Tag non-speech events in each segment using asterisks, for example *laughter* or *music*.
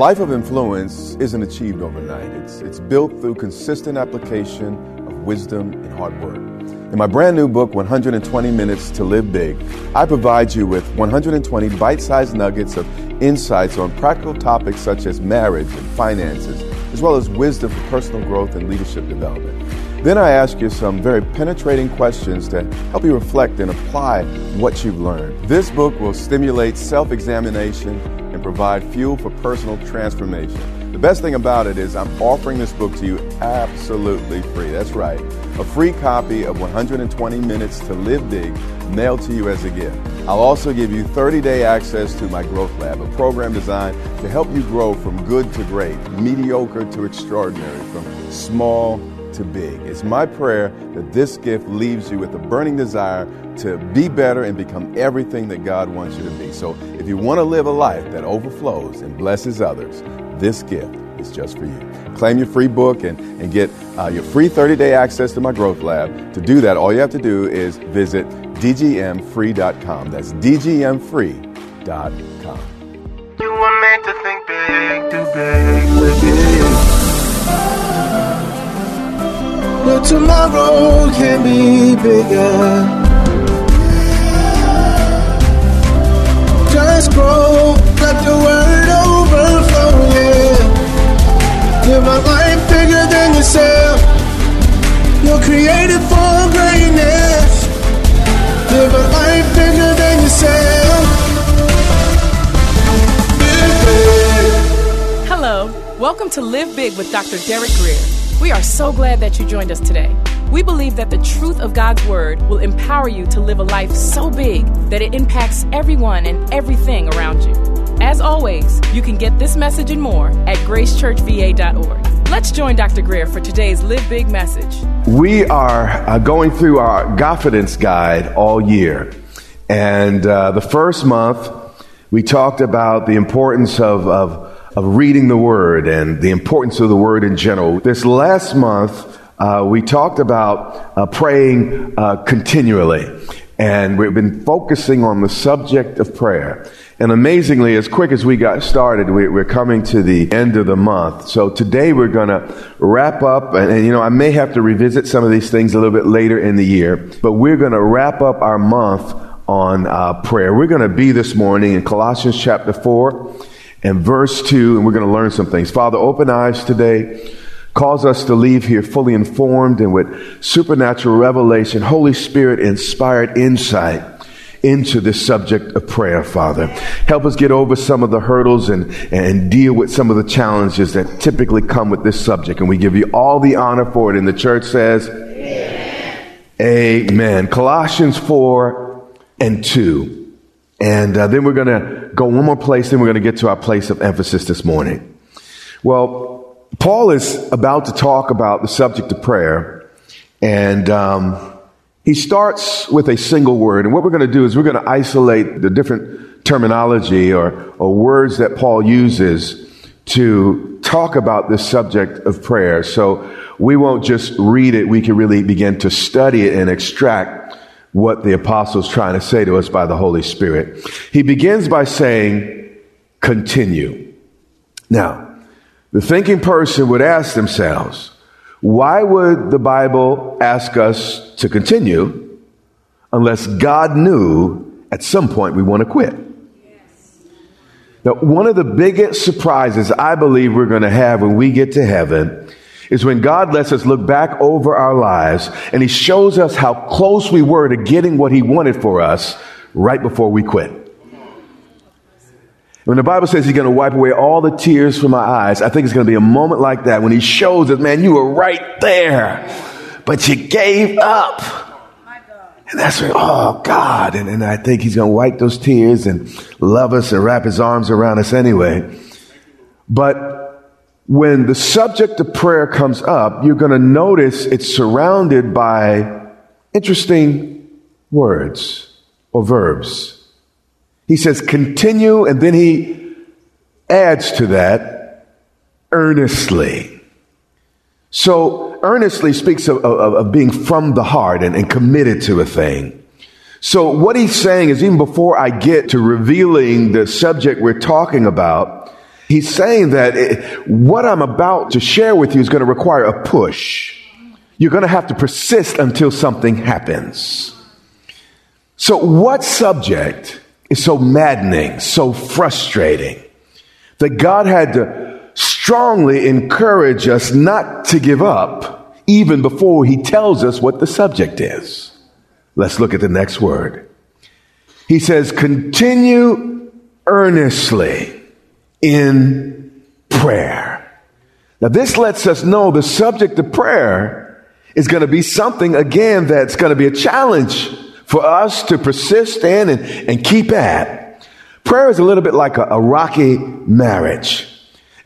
Life of influence isn't achieved overnight. It's, it's built through consistent application of wisdom and hard work. In my brand new book, 120 Minutes to Live Big, I provide you with 120 bite sized nuggets of insights on practical topics such as marriage and finances, as well as wisdom for personal growth and leadership development. Then I ask you some very penetrating questions to help you reflect and apply what you've learned. This book will stimulate self examination provide fuel for personal transformation. The best thing about it is I'm offering this book to you absolutely free. That's right. A free copy of 120 Minutes to Live Big mailed to you as a gift. I'll also give you 30 day access to my Growth Lab, a program designed to help you grow from good to great, mediocre to extraordinary, from small to big. It's my prayer that this gift leaves you with a burning desire to be better and become everything that God wants you to be. So if you want to live a life that overflows and blesses others, this gift is just for you. Claim your free book and, and get uh, your free 30 day access to my growth lab. To do that, all you have to do is visit dgmfree.com. That's dgmfree.com. You were meant to think big, big, tomorrow can be bigger. Just grow, let the word overflow, yeah. Live life bigger than yourself. You're created for greatness. Live a life bigger than yourself. Hello, welcome to Live Big with Dr. Derek Grier. We are so glad that you joined us today. We believe that the truth of God's Word will empower you to live a life so big that it impacts everyone and everything around you. As always, you can get this message and more at gracechurchva.org. Let's join Dr. Grier for today's Live Big message. We are uh, going through our confidence guide all year. And uh, the first month, we talked about the importance of, of, of reading the Word and the importance of the Word in general. This last month, uh, we talked about uh, praying uh, continually. And we've been focusing on the subject of prayer. And amazingly, as quick as we got started, we, are coming to the end of the month. So today we're going to wrap up. And, and, you know, I may have to revisit some of these things a little bit later in the year, but we're going to wrap up our month on uh, prayer. We're going to be this morning in Colossians chapter 4 and verse 2, and we're going to learn some things. Father, open eyes today. Cause us to leave here fully informed and with supernatural revelation, Holy Spirit inspired insight into this subject of prayer, Father. Help us get over some of the hurdles and, and deal with some of the challenges that typically come with this subject. And we give you all the honor for it. And the church says, Amen. Amen. Colossians 4 and 2. And uh, then we're going to go one more place, then we're going to get to our place of emphasis this morning. Well, Paul is about to talk about the subject of prayer, and um, he starts with a single word. And what we're going to do is we're going to isolate the different terminology or, or words that Paul uses to talk about this subject of prayer. So we won't just read it, we can really begin to study it and extract what the apostle's trying to say to us by the Holy Spirit. He begins by saying, continue. Now, the thinking person would ask themselves, why would the Bible ask us to continue unless God knew at some point we want to quit? Now, one of the biggest surprises I believe we're going to have when we get to heaven is when God lets us look back over our lives and He shows us how close we were to getting what He wanted for us right before we quit. When the Bible says he's going to wipe away all the tears from my eyes, I think it's going to be a moment like that when he shows us, man, you were right there, but you gave up. And that's when, oh God. And, and I think he's going to wipe those tears and love us and wrap his arms around us anyway. But when the subject of prayer comes up, you're going to notice it's surrounded by interesting words or verbs. He says continue, and then he adds to that earnestly. So earnestly speaks of, of, of being from the heart and, and committed to a thing. So what he's saying is even before I get to revealing the subject we're talking about, he's saying that it, what I'm about to share with you is going to require a push. You're going to have to persist until something happens. So what subject is so maddening, so frustrating that God had to strongly encourage us not to give up even before he tells us what the subject is. Let's look at the next word. He says, continue earnestly in prayer. Now this lets us know the subject of prayer is going to be something again that's going to be a challenge for us to persist in and, and keep at. Prayer is a little bit like a, a rocky marriage.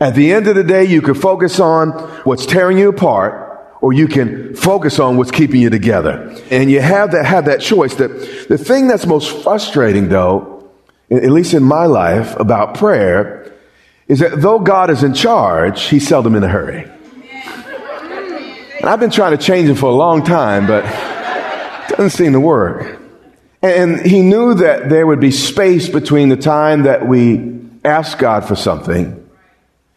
At the end of the day, you can focus on what's tearing you apart, or you can focus on what's keeping you together. And you have that, have that choice. The, the thing that's most frustrating though, at least in my life about prayer, is that though God is in charge, he's seldom in a hurry. And I've been trying to change him for a long time, but it doesn't seem to work. And he knew that there would be space between the time that we ask God for something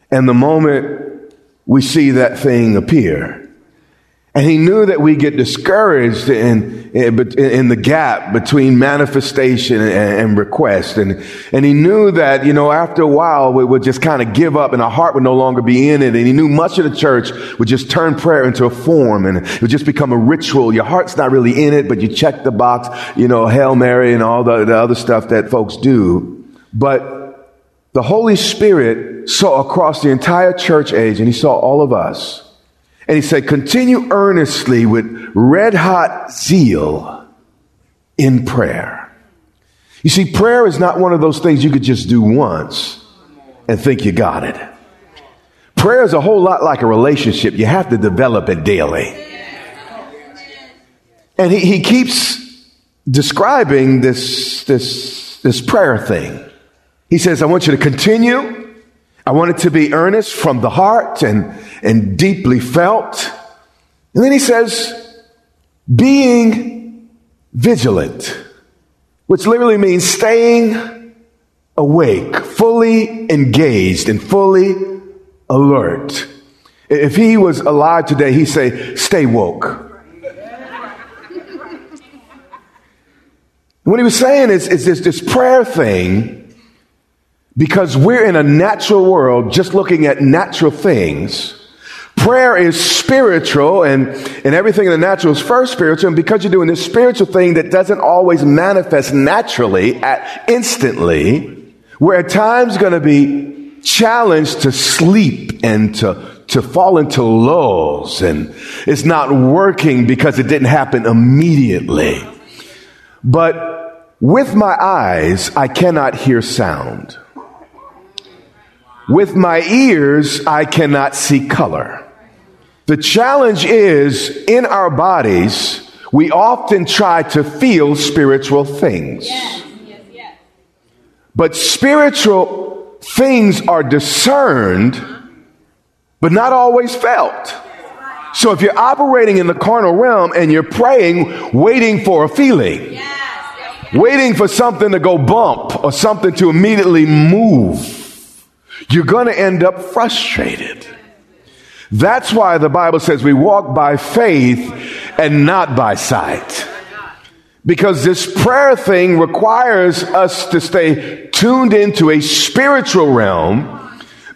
and the moment we see that thing appear. And he knew that we get discouraged in, in, in the gap between manifestation and, and, request. And, and he knew that, you know, after a while we would just kind of give up and our heart would no longer be in it. And he knew much of the church would just turn prayer into a form and it would just become a ritual. Your heart's not really in it, but you check the box, you know, Hail Mary and all the, the other stuff that folks do. But the Holy Spirit saw across the entire church age and he saw all of us and he said, continue earnestly with red hot zeal in prayer. You see, prayer is not one of those things you could just do once and think you got it. Prayer is a whole lot like a relationship. You have to develop it daily. And he, he keeps describing this, this, this prayer thing. He says, I want you to continue I want it to be earnest from the heart and, and deeply felt. And then he says, being vigilant, which literally means staying awake, fully engaged and fully alert. If he was alive today, he'd say, stay woke. what he was saying is, is this, this prayer thing because we're in a natural world just looking at natural things. Prayer is spiritual and, and everything in the natural is first spiritual. And because you're doing this spiritual thing that doesn't always manifest naturally at instantly, we're at times going to be challenged to sleep and to, to fall into lulls and it's not working because it didn't happen immediately. But with my eyes, I cannot hear sound. With my ears, I cannot see color. The challenge is in our bodies, we often try to feel spiritual things. Yes, yes, yes. But spiritual things are discerned, but not always felt. So if you're operating in the carnal realm and you're praying, waiting for a feeling, waiting for something to go bump or something to immediately move, you're going to end up frustrated. That's why the Bible says we walk by faith and not by sight. Because this prayer thing requires us to stay tuned into a spiritual realm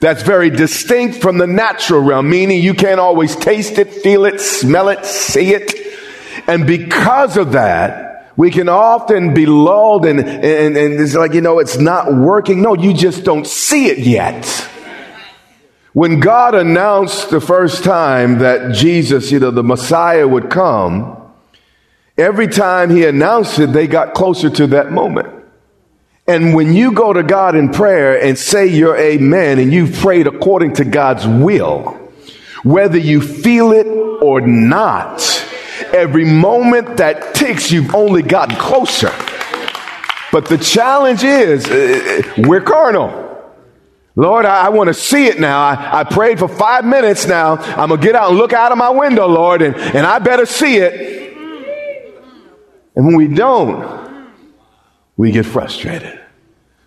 that's very distinct from the natural realm, meaning you can't always taste it, feel it, smell it, see it. And because of that, we can often be lulled and, and, and it's like, you know, it's not working. No, you just don't see it yet. When God announced the first time that Jesus, you know, the Messiah would come, every time he announced it, they got closer to that moment. And when you go to God in prayer and say you're amen and you've prayed according to God's will, whether you feel it or not, every moment that ticks, you've only gotten closer. But the challenge is uh, we're carnal. Lord, I, I want to see it now. I, I prayed for five minutes now. I'm going to get out and look out of my window, Lord, and, and I better see it. And when we don't, we get frustrated.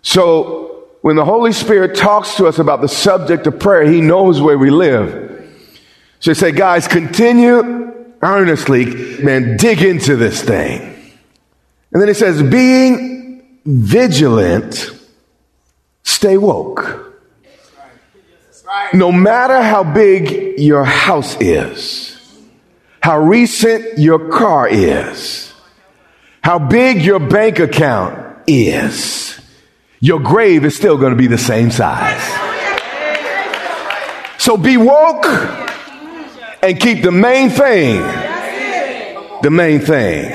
So when the Holy Spirit talks to us about the subject of prayer, He knows where we live. So say, guys, continue earnestly, man, dig into this thing. And then He says, being vigilant, stay woke. No matter how big your house is, how recent your car is, how big your bank account is, your grave is still going to be the same size. So be woke and keep the main thing the main thing.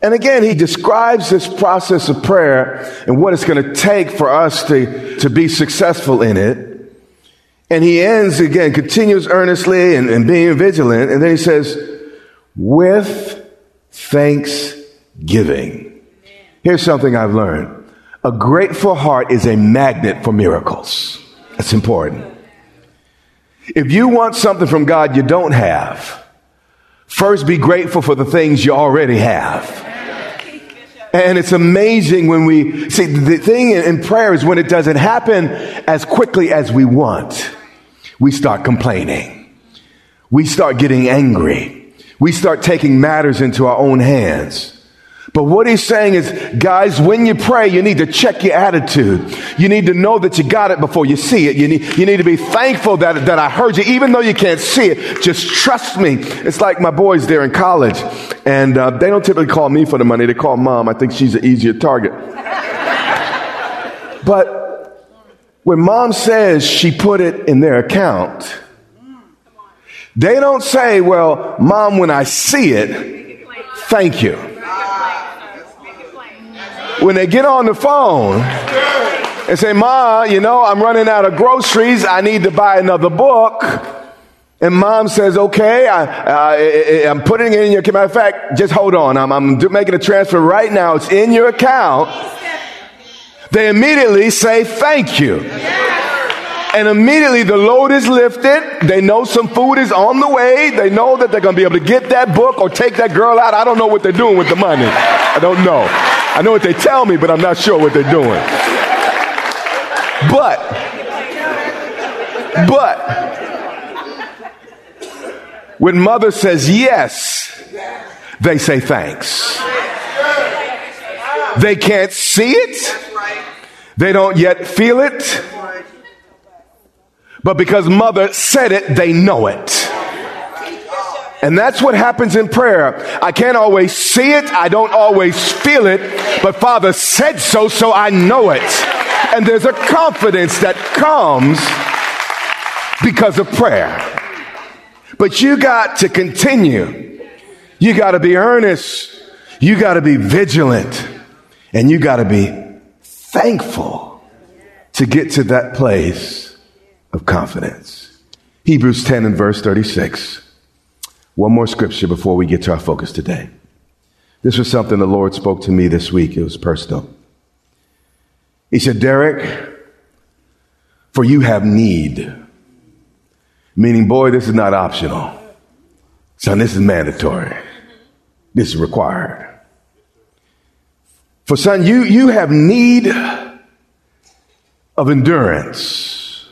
And again, he describes this process of prayer and what it's going to take for us to, to be successful in it. And he ends again, continues earnestly and, and being vigilant. And then he says, with thanksgiving. Here's something I've learned. A grateful heart is a magnet for miracles. That's important. If you want something from God you don't have, first be grateful for the things you already have. And it's amazing when we see the thing in prayer is when it doesn't happen as quickly as we want we start complaining. We start getting angry. We start taking matters into our own hands. But what he's saying is, guys, when you pray, you need to check your attitude. You need to know that you got it before you see it. You need, you need to be thankful that, that I heard you, even though you can't see it. Just trust me. It's like my boys there in college, and uh, they don't typically call me for the money. They call mom. I think she's an easier target. *laughs* but when mom says she put it in their account, they don't say, well, mom, when I see it, thank you. When they get on the phone and say, Ma, you know, I'm running out of groceries. I need to buy another book. And mom says, okay, I, am putting it in your, matter of fact, just hold on. I'm, I'm making a transfer right now. It's in your account they immediately say thank you. And immediately the load is lifted. They know some food is on the way. They know that they're going to be able to get that book or take that girl out. I don't know what they're doing with the money. I don't know. I know what they tell me, but I'm not sure what they're doing. But, but, when mother says yes, they say thanks. They can't see it. They don't yet feel it. But because mother said it, they know it. And that's what happens in prayer. I can't always see it. I don't always feel it. But Father said so, so I know it. And there's a confidence that comes because of prayer. But you got to continue. You got to be earnest. You got to be vigilant. And you got to be thankful to get to that place of confidence. Hebrews 10 and verse 36. One more scripture before we get to our focus today. This was something the Lord spoke to me this week. It was personal. He said, Derek, for you have need. Meaning, boy, this is not optional. Son, this is mandatory. This is required. For son, you, you have need of endurance.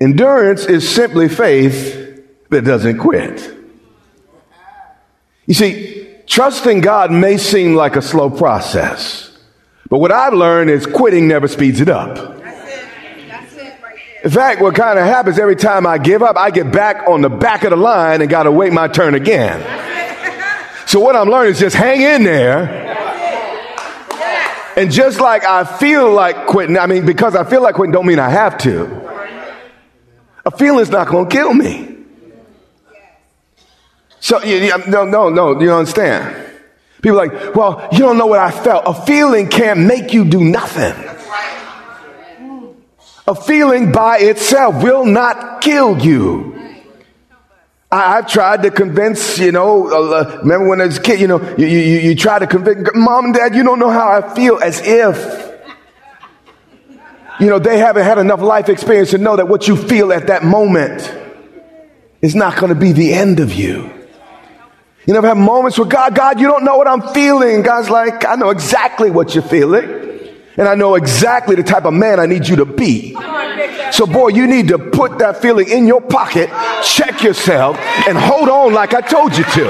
Endurance is simply faith that doesn't quit. You see, trusting God may seem like a slow process, but what I've learned is quitting never speeds it up. In fact, what kind of happens every time I give up, I get back on the back of the line and got to wait my turn again. So what I'm learning is just hang in there and just like I feel like quitting, I mean, because I feel like quitting don't mean I have to. A feeling's not going to kill me. So, you, no, no, no, you understand. People are like, well, you don't know what I felt. A feeling can't make you do nothing. A feeling by itself will not kill you. I, have tried to convince, you know, remember when I was a kid, you know, you, you, you try to convince mom and dad, you don't know how I feel as if, you know, they haven't had enough life experience to know that what you feel at that moment is not going to be the end of you. You never have moments where God, God, you don't know what I'm feeling. God's like, I know exactly what you're feeling. And I know exactly the type of man I need you to be. So, boy, you need to put that feeling in your pocket, check yourself, and hold on like I told you to.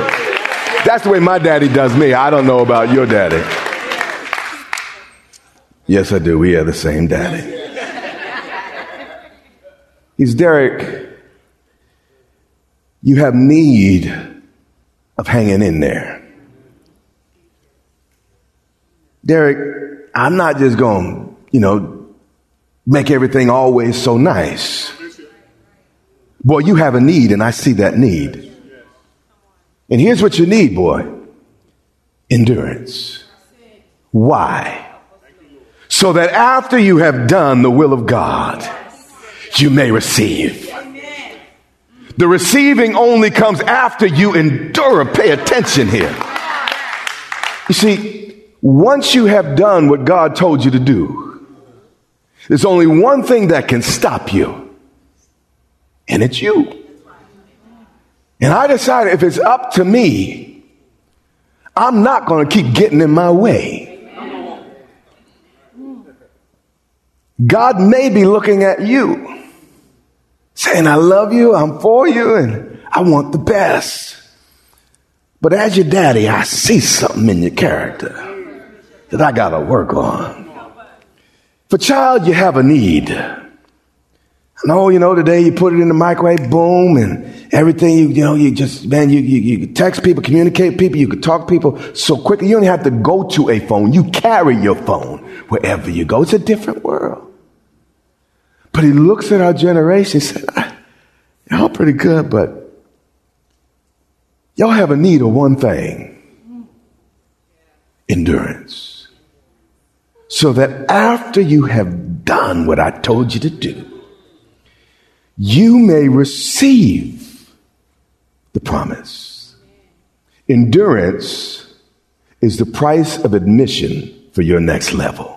That's the way my daddy does me. I don't know about your daddy. Yes, I do. We have the same daddy. He's Derek. You have need of hanging in there. Derek, I'm not just going, you know, make everything always so nice. Boy, you have a need, and I see that need. And here's what you need, boy endurance. Why? So that after you have done the will of God, you may receive. The receiving only comes after you endure. Pay attention here. You see, once you have done what God told you to do, there's only one thing that can stop you, and it's you. And I decided if it's up to me, I'm not going to keep getting in my way. God may be looking at you saying, I love you, I'm for you, and I want the best. But as your daddy, I see something in your character that I got to work on. For child, you have a need. No, you know, today you put it in the microwave, boom, and everything, you, you know, you just, man, you, you, you text people, communicate people, you can talk people so quickly. You don't have to go to a phone. You carry your phone wherever you go. It's a different world. But he looks at our generation and said, ah, Y'all pretty good, but y'all have a need of one thing endurance. So that after you have done what I told you to do, you may receive the promise. Endurance is the price of admission for your next level.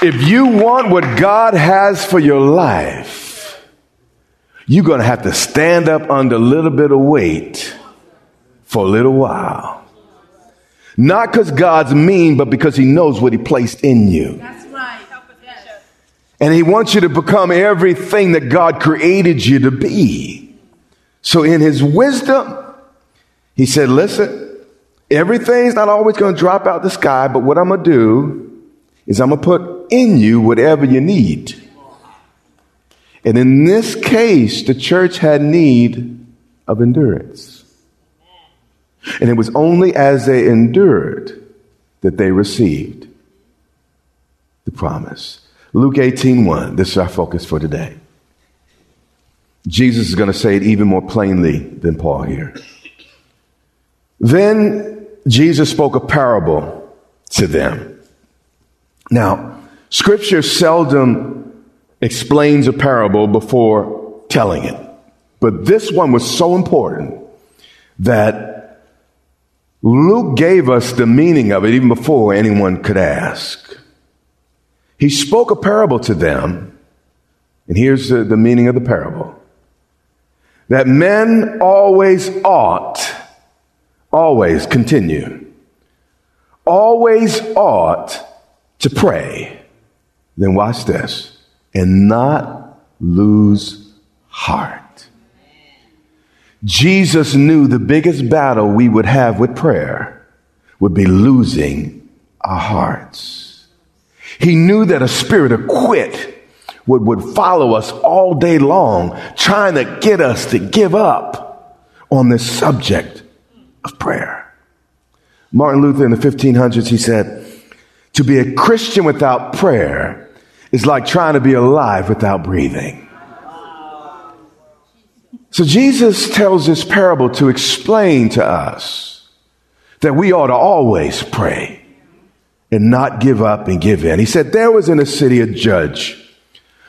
If you want what God has for your life, you're going to have to stand up under a little bit of weight for a little while. Not because God's mean, but because He knows what He placed in you. That's right. And He wants you to become everything that God created you to be. So, in His wisdom, He said, Listen, everything's not always going to drop out the sky, but what I'm going to do is I'm going to put in you whatever you need. And in this case, the church had need of endurance. And it was only as they endured that they received the promise. Luke 18:1, this is our focus for today. Jesus is going to say it even more plainly than Paul here. Then Jesus spoke a parable to them. Now, Scripture seldom explains a parable before telling it. But this one was so important that Luke gave us the meaning of it even before anyone could ask. He spoke a parable to them, and here's the, the meaning of the parable that men always ought, always continue, always ought to pray then watch this and not lose heart. Jesus knew the biggest battle we would have with prayer would be losing our hearts. He knew that a spirit of quit would, would follow us all day long, trying to get us to give up on this subject of prayer. Martin Luther in the 1500s, he said, to be a Christian without prayer is like trying to be alive without breathing. So Jesus tells this parable to explain to us that we ought to always pray and not give up and give in. He said, There was in a city a judge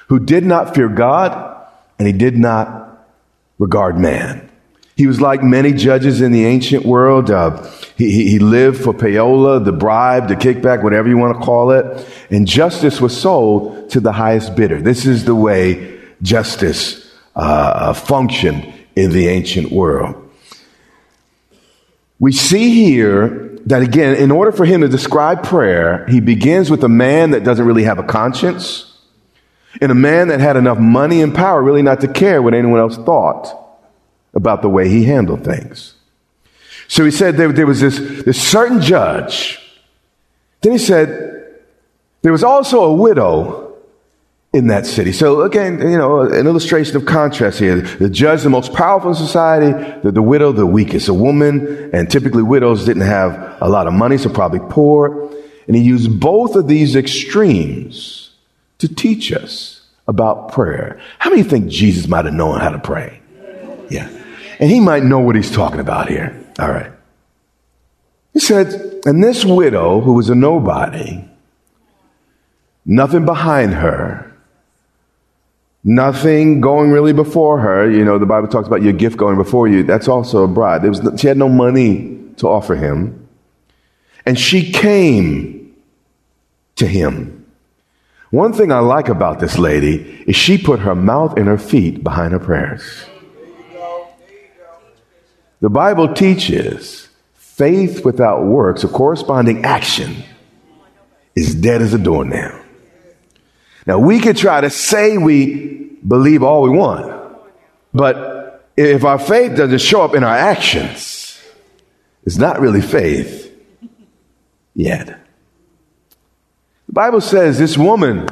who did not fear God and he did not regard man. He was like many judges in the ancient world. Uh, he, he lived for payola, the bribe, the kickback, whatever you want to call it. And justice was sold to the highest bidder. This is the way justice uh, functioned in the ancient world. We see here that again, in order for him to describe prayer, he begins with a man that doesn't really have a conscience and a man that had enough money and power really not to care what anyone else thought about the way he handled things. So he said there, there was this, this certain judge. Then he said there was also a widow in that city. So again, you know, an illustration of contrast here. The judge, the most powerful in society, the, the widow, the weakest. A woman, and typically widows didn't have a lot of money, so probably poor. And he used both of these extremes to teach us about prayer. How many think Jesus might have known how to pray? Yeah. And he might know what he's talking about here. All right. He said, and this widow, who was a nobody, nothing behind her, nothing going really before her. You know, the Bible talks about your gift going before you. That's also a bride. Was, she had no money to offer him. And she came to him. One thing I like about this lady is she put her mouth and her feet behind her prayers. The Bible teaches faith without works, a corresponding action, is dead as a doornail. Now, we could try to say we believe all we want, but if our faith doesn't show up in our actions, it's not really faith yet. The Bible says this woman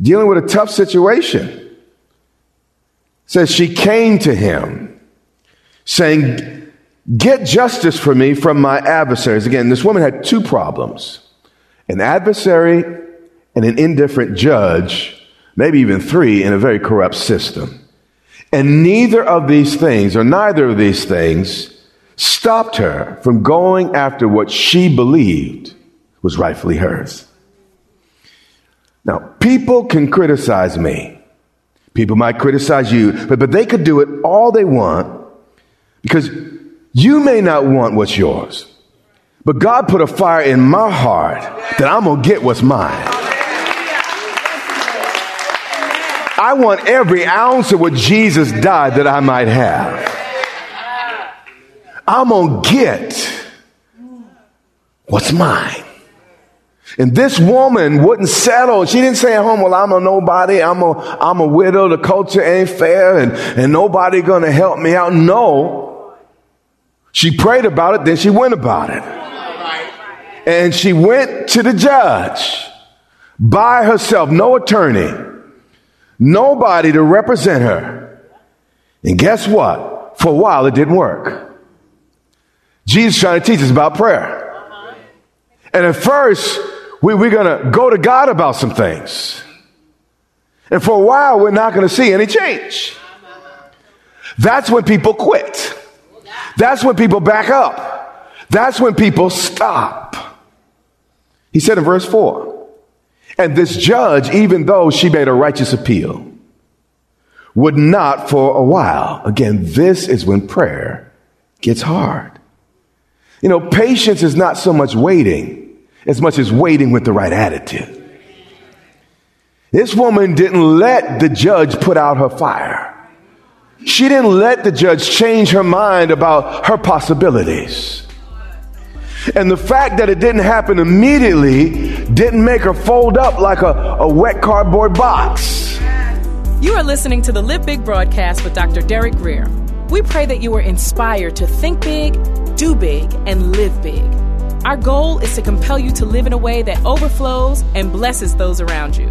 dealing with a tough situation says she came to him saying, Get justice for me from my adversaries. Again, this woman had two problems an adversary and an indifferent judge, maybe even three, in a very corrupt system. And neither of these things, or neither of these things, stopped her from going after what she believed was rightfully hers. Now, people can criticize me. People might criticize you, but, but they could do it all they want because you may not want what's yours, but God put a fire in my heart that I'm going to get what's mine. I want every ounce of what Jesus died that I might have. I'm going to get what's mine. And this woman wouldn't settle. She didn't say at home, well, I'm a nobody. I'm a, I'm a widow. The culture ain't fair and, and nobody gonna help me out. No. She prayed about it, then she went about it. And she went to the judge by herself, no attorney, nobody to represent her. And guess what? For a while, it didn't work. Jesus trying to teach us about prayer. And at first, we, we're going to go to God about some things. And for a while, we're not going to see any change. That's when people quit. That's when people back up. That's when people stop. He said in verse 4 And this judge, even though she made a righteous appeal, would not for a while. Again, this is when prayer gets hard. You know, patience is not so much waiting as much as waiting with the right attitude. This woman didn't let the judge put out her fire. She didn't let the judge change her mind about her possibilities. And the fact that it didn't happen immediately didn't make her fold up like a, a wet cardboard box. You are listening to the Live Big broadcast with Dr. Derek Grier. We pray that you are inspired to think big, do big, and live big. Our goal is to compel you to live in a way that overflows and blesses those around you.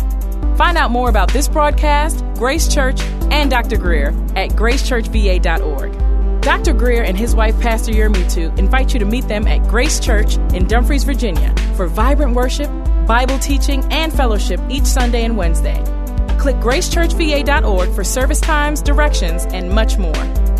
Find out more about this broadcast, Grace Church, and Dr. Grier at gracechurchva.org. Dr. Grier and his wife, Pastor Yermutu, invite you to meet them at Grace Church in Dumfries, Virginia for vibrant worship, Bible teaching, and fellowship each Sunday and Wednesday. Click gracechurchva.org for service times, directions, and much more.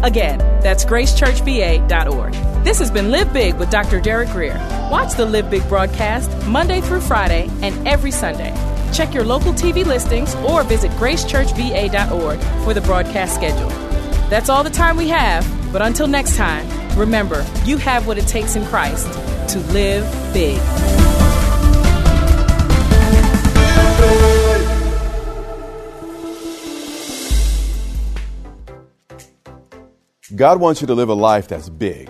Again, that's gracechurchva.org. This has been Live Big with Dr. Derek Grier. Watch the Live Big broadcast Monday through Friday and every Sunday. Check your local TV listings or visit gracechurchva.org for the broadcast schedule. That's all the time we have, but until next time, remember, you have what it takes in Christ to live big. God wants you to live a life that's big,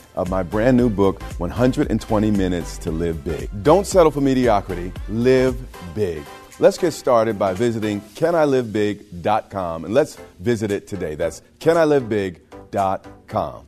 of my brand new book, 120 Minutes to Live Big. Don't settle for mediocrity, live big. Let's get started by visiting canilivebig.com and let's visit it today. That's canilivebig.com.